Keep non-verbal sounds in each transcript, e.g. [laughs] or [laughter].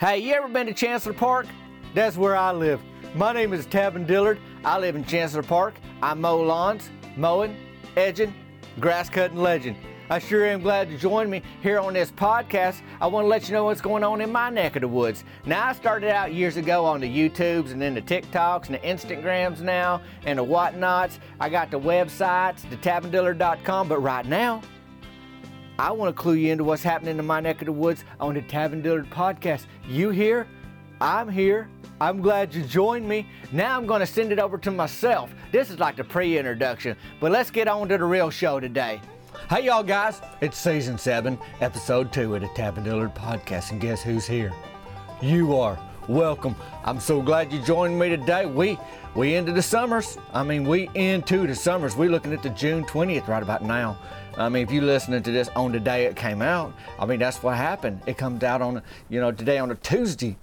Hey, you ever been to Chancellor Park? That's where I live. My name is Tavin Dillard. I live in Chancellor Park. I mow lawns, mowing, edging, grass cutting legend. I sure am glad to join me here on this podcast. I want to let you know what's going on in my neck of the woods. Now, I started out years ago on the YouTubes and then the TikToks and the Instagrams now and the whatnots. I got the websites, the tavindillard.com, but right now, I want to clue you into what's happening in my neck of the woods on the Tavin Dillard podcast. You here? I'm here. I'm glad you joined me. Now I'm going to send it over to myself. This is like the pre introduction, but let's get on to the real show today. Hey, y'all guys, it's season seven, episode two of the Tavin Dillard podcast, and guess who's here? You are. Welcome. I'm so glad you joined me today. We we into the summers. I mean, we into the summers. We looking at the June 20th right about now. I mean, if you're listening to this on the day it came out, I mean that's what happened. It comes out on you know today on a Tuesday,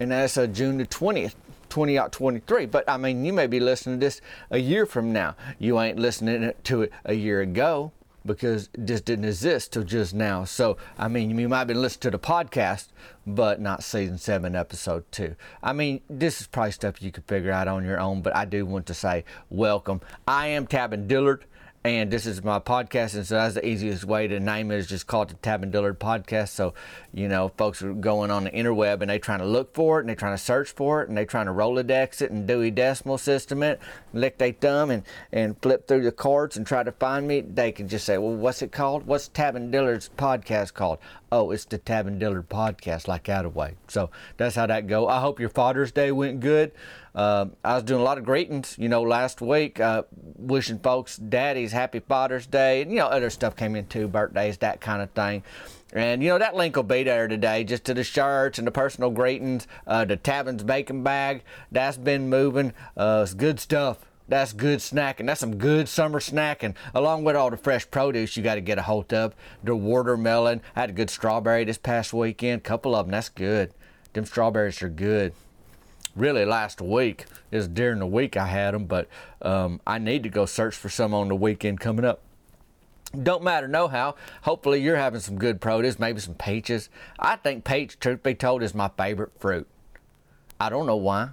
and that's uh, June the 20th. 20 out 23 but i mean you may be listening to this a year from now you ain't listening to it a year ago because this didn't exist till just now. So, I mean, you might have been listening to the podcast, but not season seven, episode two. I mean, this is probably stuff you could figure out on your own, but I do want to say welcome. I am Tavin Dillard and this is my podcast, and so that's the easiest way to name it is just call it the Tavin Dillard Podcast. So, you know, folks are going on the interweb and they trying to look for it and they trying to search for it and they trying to Rolodex it and Dewey Decimal System it, lick their thumb and, and flip through the cards and try to find me. They can just say, well, what's it called? What's Tavin Dillard's podcast called? Oh, it's the Tavin Dillard Podcast, like that way. So that's how that go. I hope your Father's Day went good. Uh, I was doing a lot of greetings, you know, last week, uh, wishing folks daddies happy Father's Day, and you know, other stuff came in too, birthdays, that kind of thing. And you know that link will be there today, just to the shirts and the personal greetings, uh, the Tavin's bacon bag. That's been moving. Uh, it's good stuff. That's good snacking. That's some good summer snacking, along with all the fresh produce you got to get a hold of. The watermelon. I had a good strawberry this past weekend. Couple of them. That's good. Them strawberries are good really last week is during the week I had them, but um, I need to go search for some on the weekend coming up. Don't matter no how. Hopefully you're having some good produce, maybe some peaches. I think peach, truth be told, is my favorite fruit. I don't know why,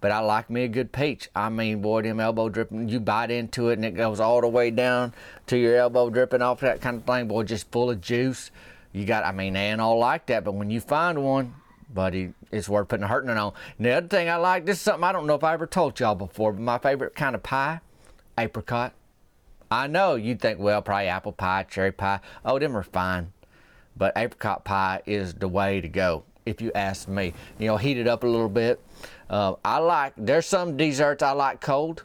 but I like me a good peach. I mean, boy, them elbow dripping, you bite into it and it goes all the way down to your elbow dripping off that kind of thing, boy, just full of juice. You got, I mean, they ain't all like that, but when you find one, buddy, it's worth putting a hurting on. The other thing I like, this is something I don't know if I ever told y'all before, but my favorite kind of pie, apricot. I know you'd think, well, probably apple pie, cherry pie. Oh, them are fine. But apricot pie is the way to go, if you ask me. You know, heat it up a little bit. Uh, I like, there's some desserts I like cold,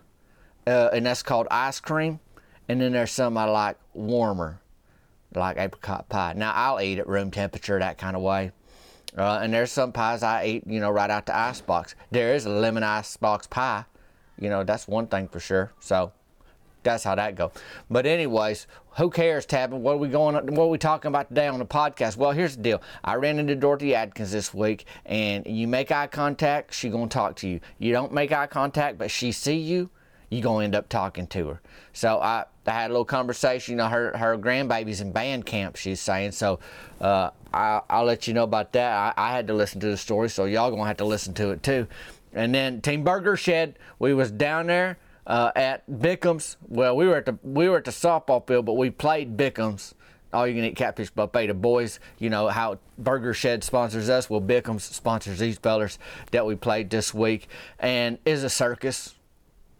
uh, and that's called ice cream. And then there's some I like warmer, like apricot pie. Now, I'll eat at room temperature that kind of way. Uh, and there's some pies I eat, you know, right out the ice box. There is a lemon ice box pie. You know, that's one thing for sure. So that's how that go. But anyways, who cares, Tavin? What are we going? What are we talking about today on the podcast? Well, here's the deal. I ran into Dorothy Adkins this week, and you make eye contact, she gonna talk to you. You don't make eye contact, but she see you, you gonna end up talking to her. So I, I had a little conversation. You know, her her grandbaby's in band camp. She's saying so. Uh, I, will let you know about that. I, I, had to listen to the story, so y'all gonna have to listen to it too. And then Team Burger Shed, we was down there uh, at Bickham's. Well, we were at the we were at the softball field, but we played Bickham's. All you can eat catfish buffet. The boys, you know how Burger Shed sponsors us. Well, Bickham's sponsors these fellers that we played this week, and is a circus.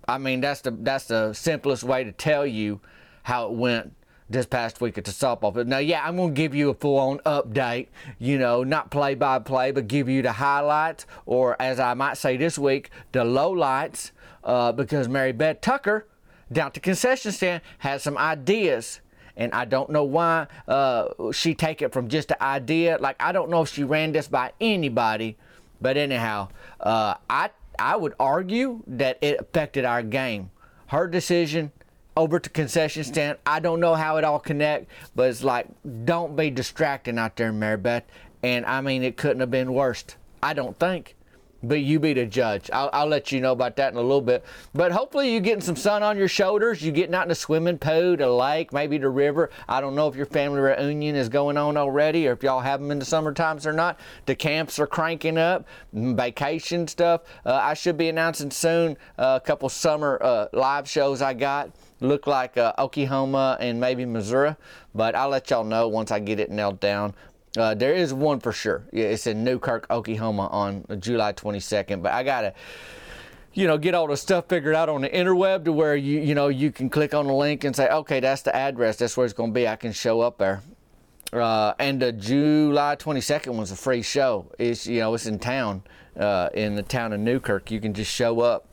I mean, that's the that's the simplest way to tell you how it went this past week at the softball field. Now, yeah, I'm going to give you a full on update, you know, not play by play, but give you the highlights, or as I might say this week, the lowlights, uh, because Mary Beth Tucker down at the concession stand has some ideas. And I don't know why uh, she take it from just an idea. Like I don't know if she ran this by anybody, but anyhow, uh, I I would argue that it affected our game. Her decision over to concession stand. I don't know how it all connect, but it's like don't be distracting out there, Mary Beth. And I mean, it couldn't have been worse. I don't think. But you be the judge. I'll, I'll, let you know about that in a little bit. But hopefully you're getting some sun on your shoulders. You're getting out in the swimming pool, the lake, maybe the river. I don't know if your family reunion is going on already or if y'all have them in the summer times or not. The camps are cranking up, vacation stuff. Uh, I should be announcing soon uh, a couple summer uh, live shows I got. Look like uh, Oklahoma and maybe Missouri, but I'll let y'all know once I get it nailed down. Uh, there is one for sure. It's in Newkirk, Oklahoma on July 22nd. But I gotta, you know, get all the stuff figured out on the interweb to where you, you know, you can click on the link and say, okay, that's the address. That's where it's gonna be. I can show up there. Uh, and the July 22nd was a free show. It's you know it's in town, uh, in the town of Newkirk. You can just show up,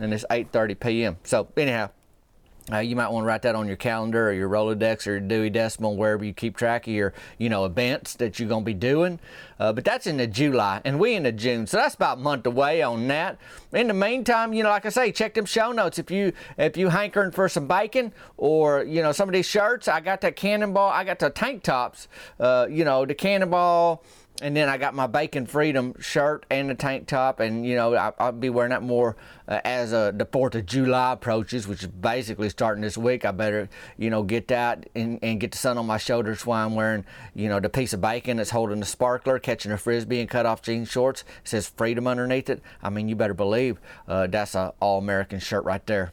and it's 8:30 p.m. So anyhow, uh, you might want to write that on your calendar or your Rolodex or your Dewey Decimal, wherever you keep track of your, you know, events that you're going to be doing. Uh, but that's in the July, and we in the June, so that's about a month away on that. In the meantime, you know, like I say, check them show notes. If you if you hankering for some bacon or you know some of these shirts, I got that Cannonball, I got the tank tops, uh, you know, the Cannonball and then I got my Bacon Freedom shirt and the tank top, and you know I, will be wearing that more uh, as uh, the Fourth of July approaches, which is basically starting this week. I better you know get that and, and get the sun on my shoulders while I'm wearing you know the piece of bacon that's holding the sparkler, catching a frisbee, and cut off jean shorts. It says Freedom underneath it. I mean, you better believe uh, that's an all American shirt right there.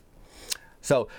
So.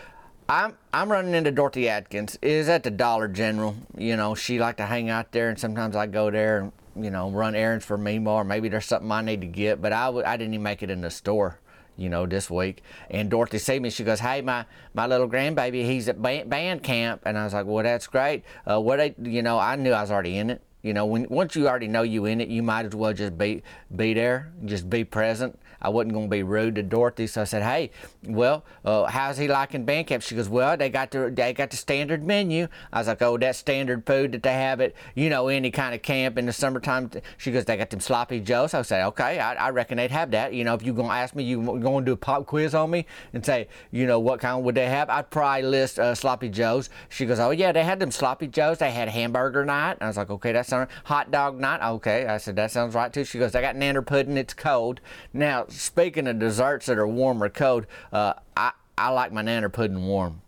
I'm I'm running into Dorothy Adkins. Is at the Dollar General. You know, she like to hang out there, and sometimes I go there and you know, run errands for me more. Maybe there's something I need to get, but I w- I didn't even make it in the store, you know, this week. And Dorothy see me, she goes, "Hey, my my little grandbaby, he's at band, band camp," and I was like, "Well, that's great. Uh, what I, you know, I knew I was already in it. You know, when once you already know you in it, you might as well just be be there, just be present. I wasn't going to be rude to Dorothy, so I said, "Hey, well, uh, how's he liking band camp?" She goes, "Well, they got the they got the standard menu." I was like, "Oh, that standard food that they have at you know any kind of camp in the summertime." She goes, "They got them sloppy joes." I say, "Okay, I, I reckon they'd have that." You know, if you're gonna ask me, you going to do a pop quiz on me and say, you know, what kind would they have? I'd probably list uh, sloppy joes. She goes, "Oh yeah, they had them sloppy joes. They had hamburger night." I was like, "Okay, that sounds hot dog night." Okay, I said that sounds right too. She goes, "I got nanner pudding. It's cold." Now, speaking of desserts that are warm or cold, uh, I, I like my nanner pudding warm.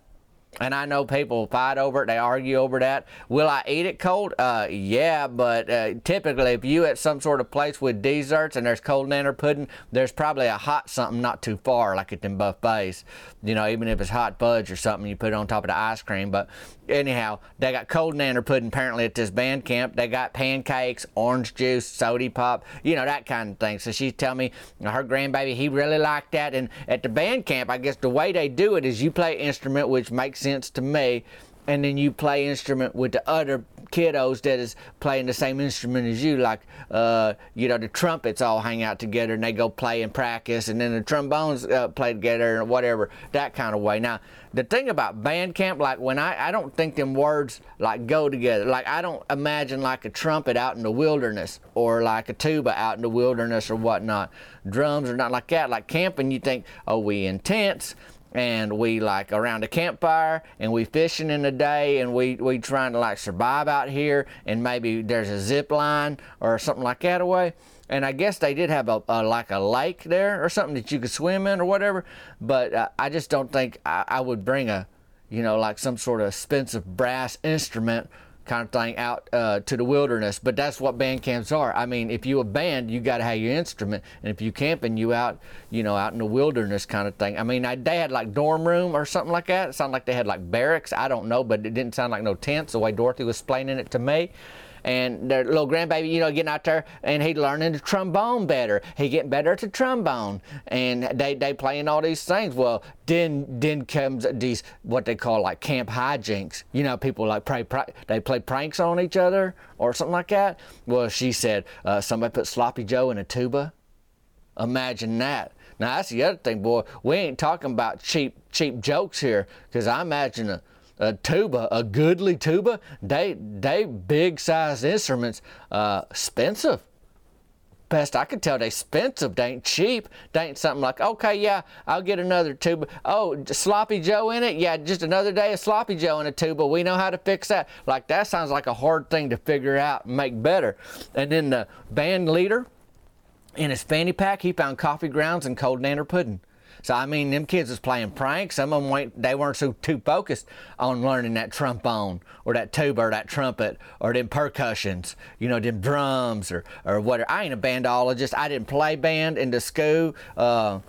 And I know people fight over it, they argue over that. Will I eat it cold? Uh, yeah, but uh, typically, if you at some sort of place with desserts and there's cold nanner pudding, there's probably a hot something not too far, like at them buffets. You know, even if it's hot fudge or something, you put it on top of the ice cream. But anyhow, they got cold nanner pudding apparently at this band camp. They got pancakes, orange juice, soda pop, you know, that kind of thing. So she's telling me her grandbaby, he really liked that. And at the band camp, I guess the way they do it is you play instrument, which makes sense to me and then you play instrument with the other kiddos that is playing the same instrument as you like uh, you know the trumpets all hang out together and they go play and practice and then the trombones uh, play together and whatever that kind of way. Now the thing about band camp like when I, I don't think them words like go together. Like i don't imagine like a trumpet out in the wilderness or like a tuba out in the wilderness or whatnot. Drums are not like that. Like camping you think oh we intense and we like around a campfire and we fishing in the day and we we trying to like survive out here and maybe there's a zip line or something like that away. And I guess they did have a, a like a lake there or something that you could swim in or whatever but uh, I just don't think I, I would bring a you know like some sort of expensive brass instrument kind of thing out uh, to the wilderness. But that's what band camps are. I mean, if you a band, you got to have your instrument, and if you camping, you out, you know, out in the wilderness kind of thing. I mean, I, they had like dorm room or something like that. It sounded like they had like barracks. I don't know, but it didn't sound like no tents the way Dorothy was explaining it to me and their little grandbaby, you know, getting out there and he learning the trombone better. He getting better at the trombone, and they they playing all these things. Well, then then comes these what they call like camp hijinks. You know, people like play they play pranks on each other or something like that. Well, she said uh, somebody put Sloppy Joe in a tuba. Imagine that. Now that's the other thing, boy. We ain't talking about cheap cheap jokes here, because I imagine a a tuba, a goodly tuba, they they big size instruments, uh, expensive. Best I could tell, they expensive. They ain't cheap. They ain't something like, okay, yeah, I'll get another tuba. Oh, sloppy Joe in it? Yeah, just another day of sloppy Joe in a tuba. We know how to fix that. Like that sounds like a hard thing to figure out and make better. And then the band leader, in his fanny pack, he found coffee grounds and cold nanner pudding. So I mean, them kids was playing pranks. Some of them went, they weren't so too focused on learning that trombone or that tuba or that trumpet or them percussions, you know, them drums or or whatever. I ain't a bandologist. I didn't play band in the school. Uh,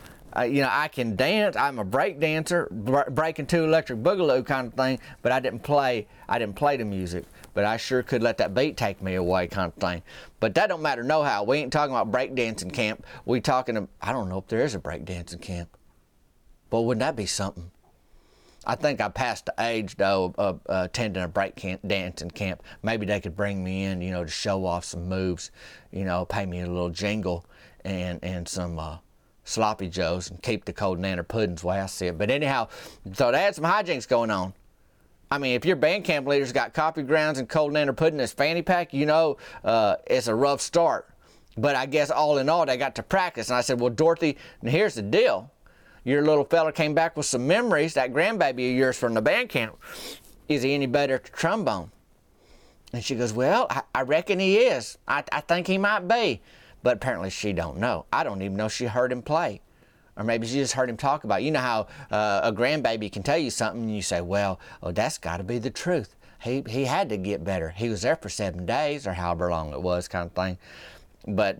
you know, I can dance. I'm a break dancer, breaking two electric boogaloo kind of thing. But I didn't play. I didn't play the music but I sure could let that beat take me away, kind of thing. But that don't matter no how. We ain't talking about breakdancing camp. We talking. I don't know if there is a breakdancing camp. But wouldn't that be something? I think I passed the age though of uh, attending a break camp, dancing camp. Maybe they could bring me in, you know, to show off some moves, you know, pay me a little jingle and and some uh, sloppy joes and keep the cold nanner puddings way I see it. But anyhow, so they had some hijinks going on. I mean, if your band camp leader's got coffee grounds and cold nanner pudding in his fanny pack, you know uh, it's a rough start. But I guess all in all, they got to practice. And I said, well, Dorothy, here's the deal your little fella came back with some memories, that grandbaby of yours from the band camp. Is he any better at the trombone? And she goes, Well, I, I reckon he is. I, I think he might be. But apparently she don't know. I don't even know she heard him play. Or maybe she just heard him talk about it. You know how uh, a grandbaby can tell you something and you say, Well, oh, that's got to be the truth. He, he had to get better. He was there for seven days or however long it was, kind of thing. But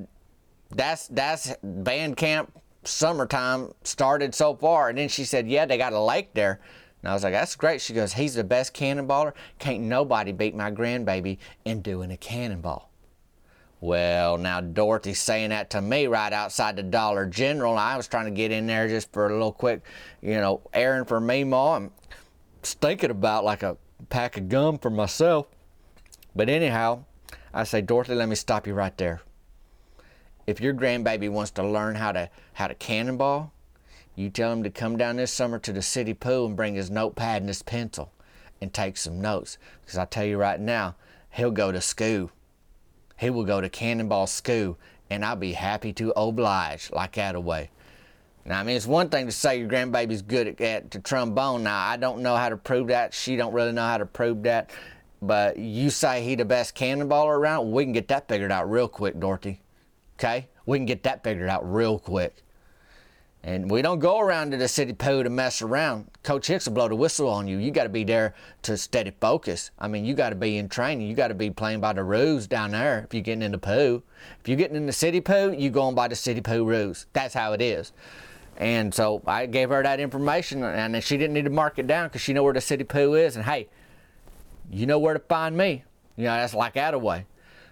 that's that's band camp summertime started so far. And then she said, Yeah, they got a lake there. And I was like, That's great. She goes, He's the best cannonballer. Can't nobody beat my grandbaby in doing a cannonball. Well, now Dorothy's saying that to me right outside the Dollar General. I was trying to get in there just for a little quick, you know, errand for me, Ma. I'm thinking about like a pack of gum for myself. But anyhow, I say, Dorothy, let me stop you right there if your grandbaby wants to learn how to how to cannonball, you tell him to come down this summer to the city pool and bring his notepad and his pencil and take some notes. Because I tell you right now, he'll go to school. He will go to cannonball school, and I'll be happy to oblige like that away. Now, I mean, it's one thing to say your grandbaby's good at, at the trombone. Now, I don't know how to prove that. She don't really know how to prove that. But you say he the best cannonballer around, we can get that figured out real quick, Dorothy. Okay? We can get that figured out real quick. And we don't go around to the city pool to mess around. Coach Hicks will blow the whistle on you. You got to be there to steady focus. I mean, you got to be in training. You got to be playing by the rules down there if you're getting in the pool. If you're getting in the city pool, you're going by the city pool rules. That's how it is. And so I gave her that information, and she didn't need to mark it down because she know where the city pool is. And hey, you know where to find me. You know that's like that away.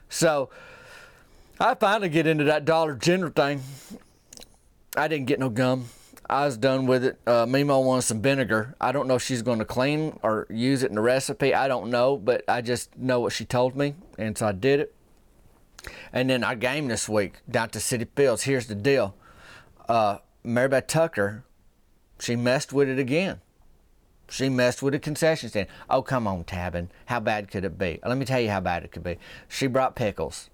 So I finally get into that Dollar General thing. I didn't get no gum. I was done with it. Uh, Mimo wanted some vinegar. I don't know if she's going to clean or use it in the recipe. I don't know, but I just know what she told me, and so I did it. And then I game this week down to City Fields. Here's the deal: uh, Mary Beth Tucker, she messed with it again. She messed with the concession stand. Oh, come on, Tavin. How bad could it be? Let me tell you how bad it could be. She brought pickles.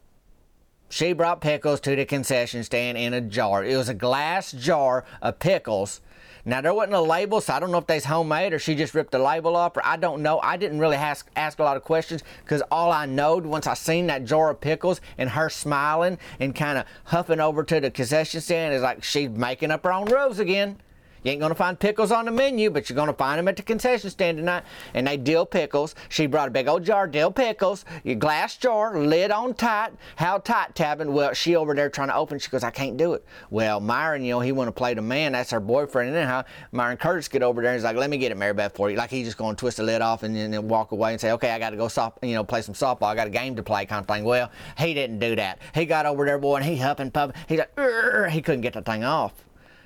She brought pickles to the concession stand in a jar. It was a glass jar of pickles. Now there wasn't a label, so I don't know if they's homemade or she just ripped the label off, or I don't know. I didn't really ask ask a lot of questions because all I knowed once I seen that jar of pickles and her smiling and kind of huffing over to the concession stand is like she's making up her own rules again. You ain't gonna find pickles on the menu, but you're gonna find them at the concession stand tonight. And they dill pickles. She brought a big old jar of dill pickles, your glass jar, lid on tight. How tight, Tavin? Well, she over there trying to open. She goes, I can't do it. Well, Myron, you know, he want to play the man. That's her boyfriend. And anyhow, Myron Curtis get over there and he's like, let me get it, Mary Beth, for you. Like he's just gonna twist the lid off and then walk away and say, okay, I got to go soft, you know, play some softball. I got a game to play, kind of thing. Well, he didn't do that. He got over there, boy, and he huffing puffing. He's like, he couldn't get the thing off.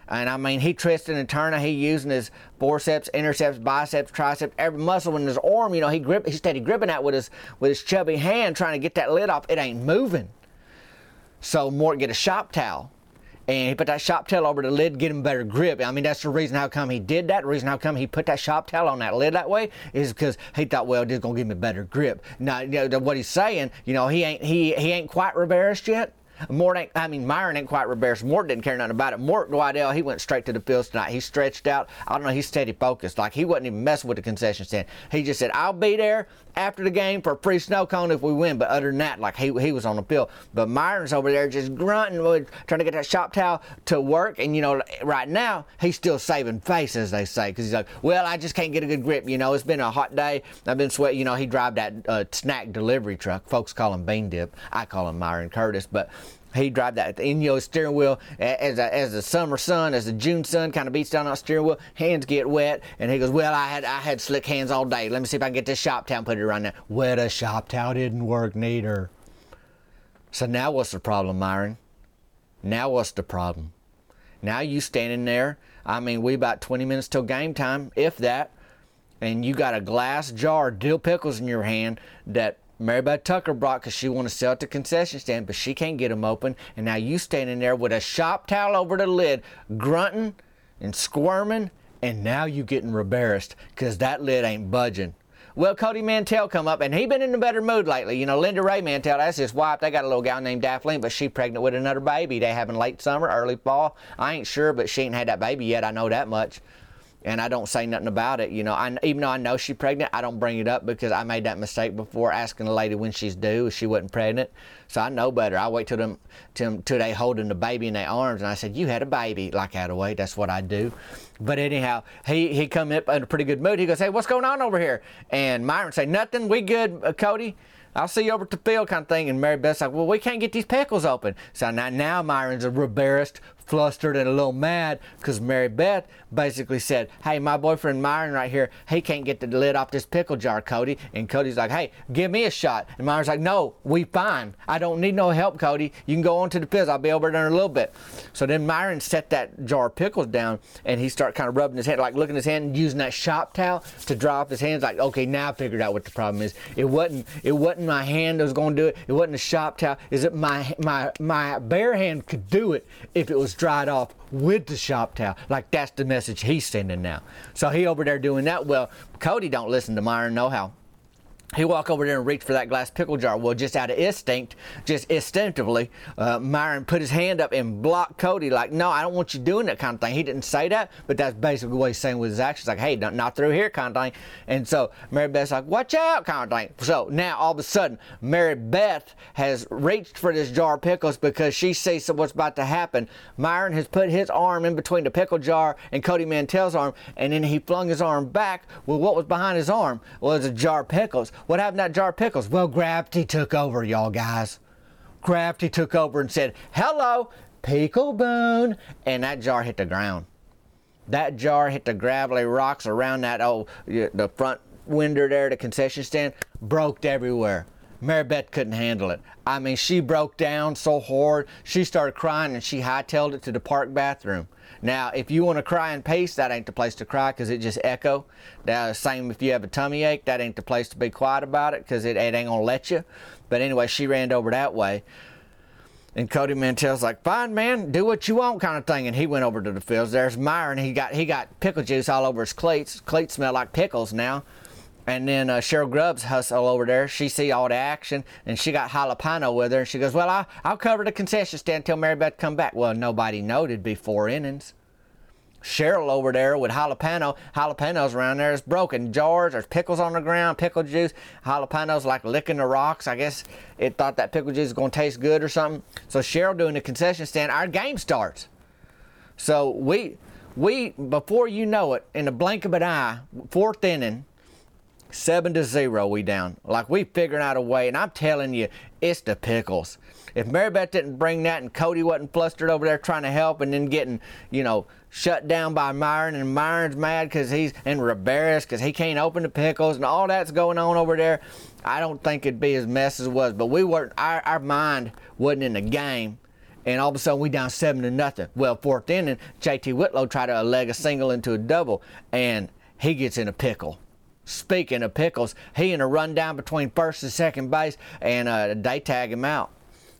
And I mean, he twisting and turning. He using his forceps, interceps, biceps, triceps, every muscle in his arm. You know, he grip, he steady gripping that with his with his chubby hand, trying to get that lid off. It ain't moving. So Mort get a shop towel, and he put that shop towel over the lid, get him better grip. I mean, that's the reason how come he did that. The reason how come he put that shop towel on that lid that way is because he thought, well, this is gonna give me better grip. Now, you know, what he's saying, you know, he ain't he he ain't quite embarrassed yet Mort ain't, I mean, Myron ain't quite embarrassed. Mort didn't care nothing about it. Mort Waddell, he went straight to the fields tonight. He stretched out. I don't know, he's steady focused. Like, he wasn't even messing with the concession stand. He just said, I'll be there after the game for a free snow cone if we win. But other than that, like, he, he was on the field. But Myron's over there just grunting, trying to get that shop towel to work. And, you know, right now, he's still saving face, as they say, because he's like, well, I just can't get a good grip. You know, it's been a hot day. I've been sweating. You know, he drive that uh, snack delivery truck. Folks call him Bean Dip. I call him Myron Curtis. But he drive that in your steering wheel as a, as the summer sun, as the June sun kind of beats down on steering wheel. Hands get wet, and he goes, "Well, I had I had slick hands all day. Let me see if I can get this shop towel put it around there." Well, the shop towel didn't work neither. So now what's the problem, Myron? Now what's the problem? Now you standing there. I mean, we about 20 minutes till game time, if that, and you got a glass jar of dill pickles in your hand that Mary Beth Tucker brought because she want to sell at the concession stand, but she can't get them open. And now you standing there with a shop towel over the lid, grunting and squirming, and now you getting embarrassed because that lid ain't budging. Well, Cody Mantell come up, and he been in a better mood lately. You know, Linda Ray Mantell, that's his wife. They got a little gal named Daphne, but she pregnant with another baby. They having late summer, early fall. I ain't sure, but she ain't had that baby yet. I know that much and I don't say nothing about it. You know, I, even though I know she's pregnant, I don't bring it up because I made that mistake before asking a lady when she's due if she wasn't pregnant. So I know better. I wait till them till, till they holding the baby in their arms, and I said, "You had a baby," like that away. That's what I do. But anyhow, he he come up in a pretty good mood. He goes, "Hey, what's going on over here?" And Myron say, "Nothing. We good, uh, Cody." I'll see you over at the field kind of thing. And Mary Beth's like, well, we can't get these pickles open. So now, now Myron's embarrassed, flustered and a little mad because Mary Beth basically said, Hey, my boyfriend Myron right here, he can't get the lid off this pickle jar, Cody. And Cody's like, Hey, give me a shot. And Myron's like, No, we fine. I don't need no help, Cody. You can go on to the pills. I'll be over there in a little bit. So then Myron set that jar of pickles down and he started kind of rubbing his hand, like looking his hand and using that shop towel to dry off his hands. Like, okay, now I figured out what the problem is. It wasn't it wasn't my hand that was to do it. It wasn't a shop towel. Is it my my my bare hand could do it if it was dried off with the shop towel. Like that's the message he's sending now. So he over there doing that. Well, Cody don't listen to Myron no how he walk over there and reach for that glass pickle jar. Well, just out of instinct, just instinctively, uh, Myron put his hand up and blocked Cody. Like, no, I don't want you doing that kind of thing. He didn't say that, but that's basically what he's saying with his actions. Like, hey, not through here, kind of thing. And so Mary Beth's like, watch out, kind of thing. So now all of a sudden, Mary Beth has reached for this jar of pickles because she sees what's about to happen. Myron has put his arm in between the pickle jar and Cody Mantell's arm, and then he flung his arm back. Well, what was behind his arm was a jar of pickles. What happened to that jar of pickles? Well, gravity took over, y'all guys. Gravity took over and said, hello, pickle boon. And that jar hit the ground. That jar hit the gravelly rocks around that old, the front window there, the concession stand, broke everywhere. Mary Beth couldn't handle it. I mean, she broke down so hard, she started crying and she hightailed it to the park bathroom. Now, if you want to cry in peace, that ain't the place to cry because it just echo. Now, same if you have a tummy ache, that ain't the place to be quiet about it because it, it ain't gonna let you. But anyway, she ran over that way. And Cody Mantell's like, fine, man, do what you want, kind of thing. And he went over to the fields. There's Myron. He got he got pickle juice all over his cleats. Cleats smell like pickles now. And then uh, Cheryl Grubbs hustle over there. She see all the action, and she got jalapeno with her. And she goes, "Well, I, I'll cover the concession stand until Mary Beth come back." Well, nobody noted before innings. Cheryl over there with jalapeno. Jalapenos around there is broken jars. There's pickles on the ground, pickle juice. Jalapenos like licking the rocks. I guess it thought that pickle juice is going to taste good or something. So Cheryl doing the concession stand. Our game starts. So we we before you know it, in the blink of an eye, fourth inning Seven to zero, we down. Like we figuring out a way, and I'm telling you, it's the pickles. If Mary Beth didn't bring that, and Cody wasn't flustered over there trying to help, and then getting, you know, shut down by Myron, and Myron's mad because he's and Riberas because he can't open the pickles, and all that's going on over there, I don't think it'd be as mess as it was. But we weren't. Our, our mind wasn't in the game and all of a sudden we down seven to nothing. Well, fourth inning, JT Whitlow tried to leg a single into a double, and he gets in a pickle. Speaking of pickles, he in a run down between first and second base, and uh, they tag him out.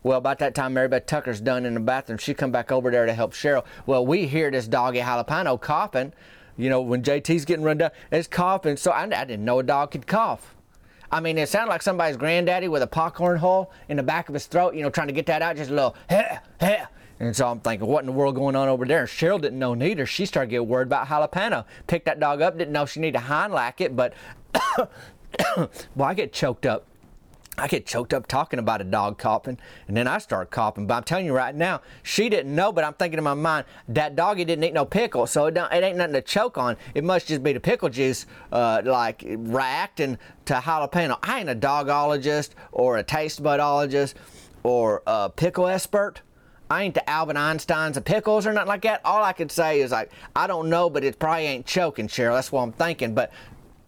Well, about that time, Mary Beth Tucker's done in the bathroom. She come back over there to help Cheryl. Well, we hear this doggy jalapeno coughing. You know, when JT's getting run down, it's coughing. So I, I didn't know a dog could cough. I mean, it sounded like somebody's granddaddy with a popcorn hole in the back of his throat, you know, trying to get that out, just a little, [laughs] heh, heh. And so I'm thinking, what in the world going on over there? And Cheryl didn't know neither. She started getting worried about jalapeno. Picked that dog up, didn't know she needed to Heimlich it, but [coughs] well, I get choked up I get choked up talking about a dog coughing, and then I start coughing. But I'm telling you right now, she didn't know, but I'm thinking in my mind, that doggy didn't eat no pickle, so it, it ain't nothing to choke on. It must just be the pickle juice, uh, like reacting to jalapeno. I ain't a dogologist or a taste budologist or a pickle expert. I ain't the Albert Einsteins of pickles or nothing like that. All I could say is like, I don't know, but it probably ain't choking, Cheryl. That's what I'm thinking. But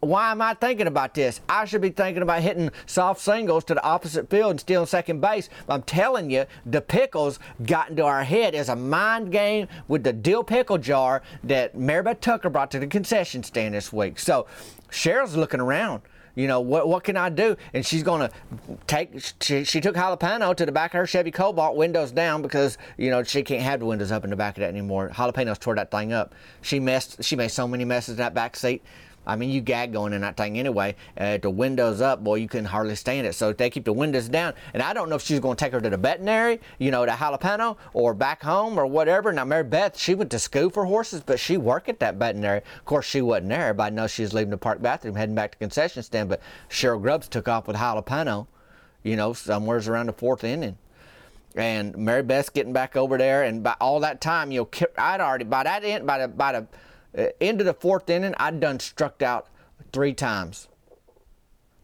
why am I thinking about this? I should be thinking about hitting soft singles to the opposite field and stealing second base. I'm telling you, the pickles got into our head as a mind game with the dill pickle jar that Mary Beth Tucker brought to the concession stand this week. So Cheryl's looking around. You know, what, what can I do? And she's going to take, she, she took jalapeno to the back of her Chevy Cobalt, windows down, because, you know, she can't have the windows up in the back of that anymore. Jalapenos tore that thing up. She messed, she made so many messes in that back seat. I mean, you gag going in that thing anyway. Uh, the windows up, boy, you couldn't hardly stand it. So they keep the windows down. And I don't know if she's going to take her to the veterinary, you know, to Jalapeno or back home or whatever. Now, Mary Beth, she went to school for horses, but she worked at that veterinary. Of course, she wasn't there. Everybody knows she was leaving the park bathroom, heading back to concession stand. But Cheryl Grubbs took off with Jalapeno, you know, somewhere's around the fourth inning and Mary Beth's getting back over there, and by all that time, you know, I'd already by that end, by the by the Uh, into of the fourth inning, I'd done struck out three times.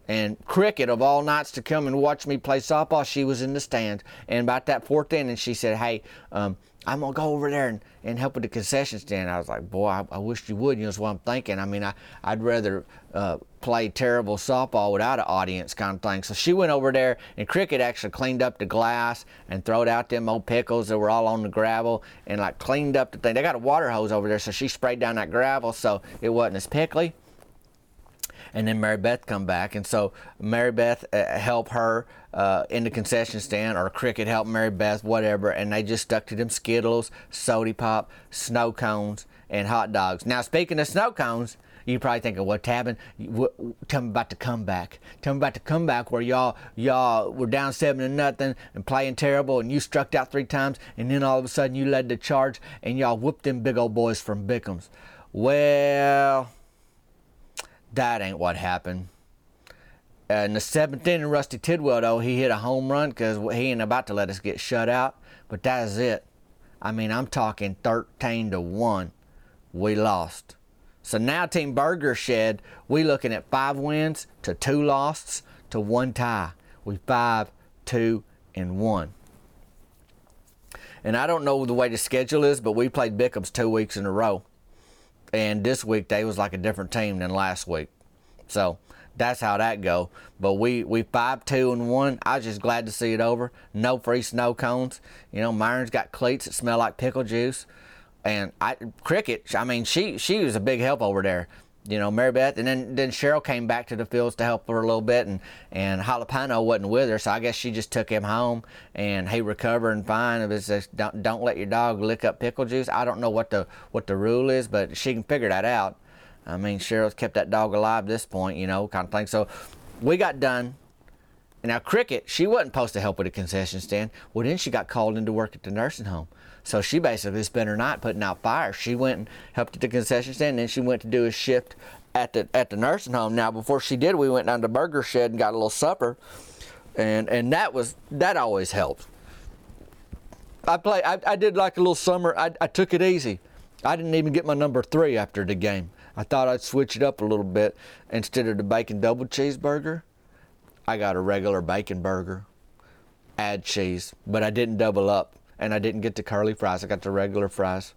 And Cricket, of all nights to come and watch me play softball, she was in the stands. And about that fourth inning, she said, Hey, um, I'm going to go over there and, and help with the concession stand. I was like, Boy, I, I wish you would. You know, that's what I'm thinking. I mean, I, I'd rather uh, play terrible softball without an audience kind of thing. So she went over there, and Cricket actually cleaned up the glass and throwed out them old pickles that were all on the gravel and like cleaned up the thing. They got a water hose over there, so she sprayed down that gravel so it wasn't as pickly and then Mary Beth come back, and so Mary Beth uh, help her uh, in the concession stand, or Cricket help Mary Beth, whatever, and they just stuck to them Skittles, soda pop, snow cones, and hot dogs. Now, speaking of snow cones, you probably thinking, "What happened? Tell me about the comeback. Tell me about the comeback where y'all y'all were down seven to nothing and playing terrible, and you struck out three times, and then all of a sudden you led the charge and y'all whooped them big old boys from Bickham's." Well, that ain't what happened. In the seventh inning, Rusty Tidwell, though, he hit a home run because he ain't about to let us get shut out. But that is it. I mean, I'm talking 13 to 1. We lost. So now, Team Burger Shed, we looking at five wins to two losses to one tie. We five, two, and one. And I don't know the way the schedule is, but we played Bickham's two weeks in a row and this week they was like a different team than last week. So that's how that go. But we we five two and one. I was just glad to see it over. No free snow cones. You know, Myron's got cleats that smell like pickle juice, and I cricket. I mean, she she was a big help over there you know, Mary Beth, and then then Cheryl came back to the fields to help her a little bit, and and Jalapeno wasn't with her, so I guess she just took him home, and he recovering fine. It was just don't don't let your dog lick up pickle juice. I don't know what the what the rule is, but she can figure that out. I mean, Cheryl's kept that dog alive this point, you know, kind of thing. So we got done. And now Cricket, she wasn't supposed to help with the concession stand. Well, then she got called into work at the nursing home. So she basically spent her night putting out fires. She went and helped at the concession stand, and then she went to do a shift at the at the nursing home. Now, before she did, we went down to Burger Shed and got a little supper, and and that was that always helped. I play. I, I did like a little summer. I, I took it easy. I didn't even get my number three after the game. I thought I'd switch it up a little bit. Instead of the bacon double cheeseburger, I got a regular bacon burger, add cheese, but I didn't double up and I didn't get the curly fries. I got the regular fries.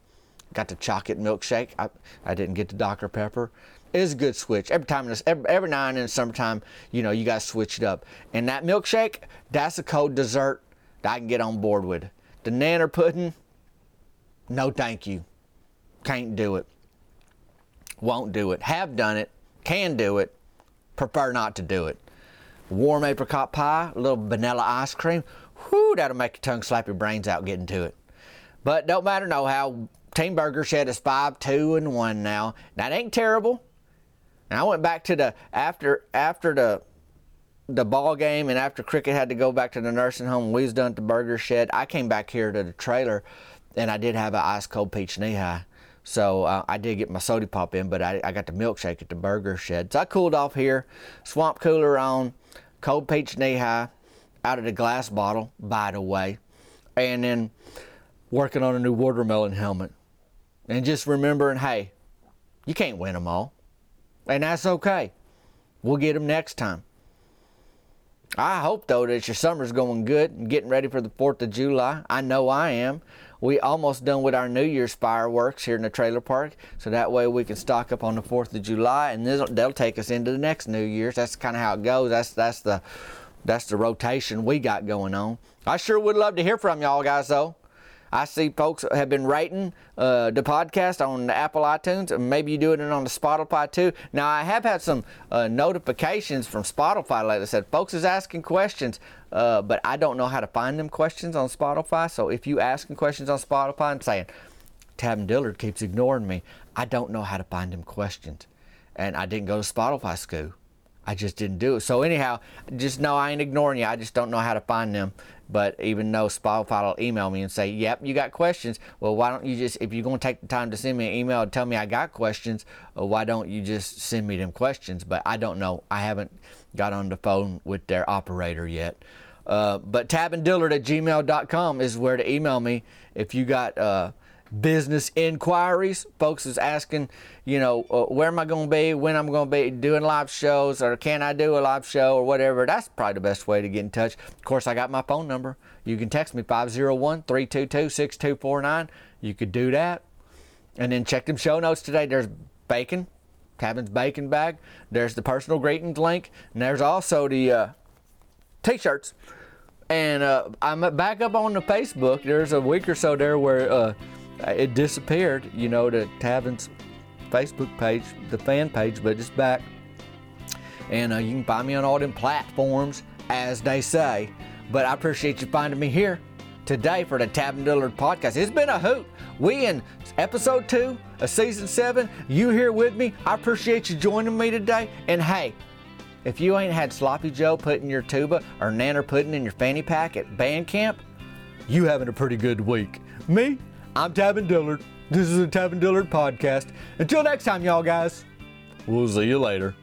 Got the chocolate milkshake. I, I didn't get the Dr. Pepper. It's a good switch. Every time, every, every now and then, summertime, you know, you got to switch it up. And that milkshake, that's a cold dessert that I can get on board with. The nanner pudding, no thank you. Can't do it. Won't do it. Have done it. Can do it. Prefer not to do it. Warm apricot pie, a little vanilla ice cream whew, that'll make your tongue slap your brains out getting to it. But don't matter no how. Team Burger Shed is five, two, and one now. That ain't terrible. And I went back to the after after the the ball game and after cricket had to go back to the nursing home, we was done at the burger shed. I came back here to the trailer, and I did have an ice cold peach Nehi. So uh, I did get my soda pop in, but I, I got the milkshake at the burger shed. So I cooled off here, swamp cooler on, cold peach Nehi, out of the glass bottle, by the way, and then working on a new watermelon helmet. And just remembering, hey, you can't win them all. And that's okay. We'll get them next time. I hope though that your summer's going good and getting ready for the 4th of July. I know I am. We almost done with our New Year's fireworks here in the trailer park, so that way we can stock up on the 4th of July and they'll take us into the next New Year's. That's kind of how it goes. That's that's the that's the rotation we got going on. I sure would love to hear from y'all guys though. I see folks have been rating uh, the podcast on the Apple iTunes, and maybe you doing it on the Spotify too. Now, I have had some uh, notifications from Spotify lately that said folks is asking questions, uh, but I don't know how to find them questions on Spotify. So if you asking questions on Spotify and saying, Tavin Dillard keeps ignoring me, I don't know how to find them questions. And I didn't go to Spotify school. I just didn't do it. So anyhow, just know I ain't ignoring you. I just don't know how to find them. But even though Spotify will email me and say, "Yep, you got questions," well, why don't you just, if you're gonna take the time to send me an email and tell me I got questions, uh, why don't you just send me them questions? But I don't know. I haven't got on the phone with their operator yet. Uh, but tavindillard at gmail.com is where to email me if you got. Uh, business inquiries. Folks is asking, you know, uh, where am I going to be, when I'm going to be doing live shows, or can I do a live show, or whatever. That's probably the best way to get in touch. Of course, I got my phone number. You can text me 501 322 6249. You could do that. And then check them show notes today. There's bacon, Tavin's bacon bag. There's the personal greetings link. And there's also the uh, t shirts. And uh, I'm back up on the Facebook. There's a week or so there where uh, it disappeared, you know, to Tavin's Facebook page, the fan page, but it's back. And uh, you can find me on all them platforms, as they say. But I appreciate you finding me here today for the Tavin Dillard podcast. It's been a hoot. We in episode two of season seven. You here with me. I appreciate you joining me today. And hey, if you ain't had Sloppy Joe put in your tuba or Nanner pudding in your fanny pack at band camp, you having a pretty good week. Me, I'm Tavin Dillard. This is a Tavin Dillard podcast. Until next time, y'all guys, we'll see you later.